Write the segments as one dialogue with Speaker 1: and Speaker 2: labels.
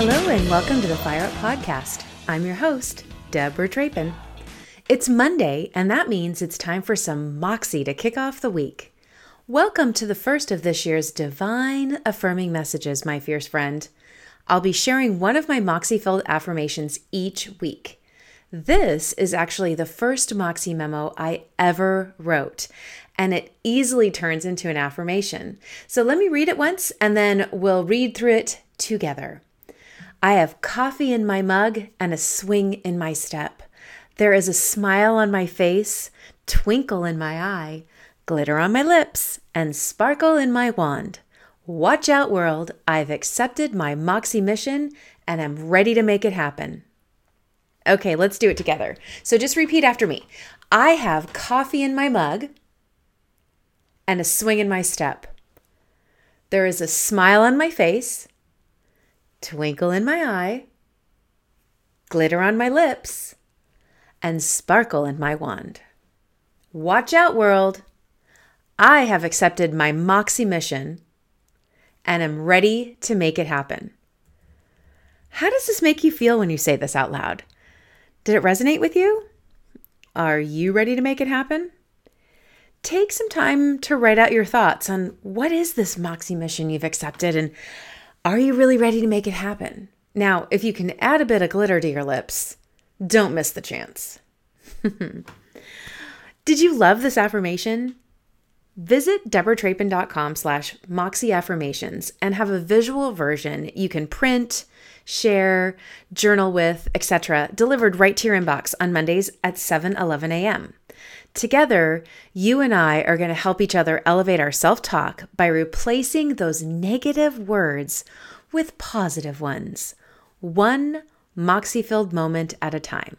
Speaker 1: Hello, and welcome to the Fire Up Podcast. I'm your host, Deborah Trapin. It's Monday, and that means it's time for some Moxie to kick off the week. Welcome to the first of this year's Divine Affirming Messages, my fierce friend. I'll be sharing one of my Moxie filled affirmations each week. This is actually the first Moxie memo I ever wrote, and it easily turns into an affirmation. So let me read it once, and then we'll read through it together. I have coffee in my mug and a swing in my step. There is a smile on my face, twinkle in my eye, glitter on my lips, and sparkle in my wand. Watch out, world. I've accepted my Moxie mission and I'm ready to make it happen. Okay, let's do it together. So just repeat after me. I have coffee in my mug and a swing in my step. There is a smile on my face twinkle in my eye, glitter on my lips, and sparkle in my wand. Watch out, world! I have accepted my Moxie mission and am ready to make it happen. How does this make you feel when you say this out loud? Did it resonate with you? Are you ready to make it happen? Take some time to write out your thoughts on what is this Moxie mission you've accepted and are you really ready to make it happen? Now, if you can add a bit of glitter to your lips, don't miss the chance. Did you love this affirmation? Visit deborahtrapin.com slash moxie affirmations and have a visual version you can print, share, journal with, etc., delivered right to your inbox on Mondays at 7 11 a.m. Together, you and I are going to help each other elevate our self talk by replacing those negative words with positive ones, one moxie filled moment at a time.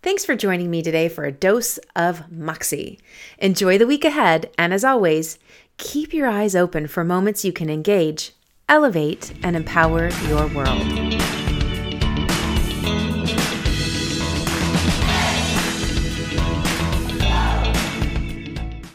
Speaker 1: Thanks for joining me today for a dose of Moxie. Enjoy the week ahead, and as always, keep your eyes open for moments you can engage, elevate, and empower your world.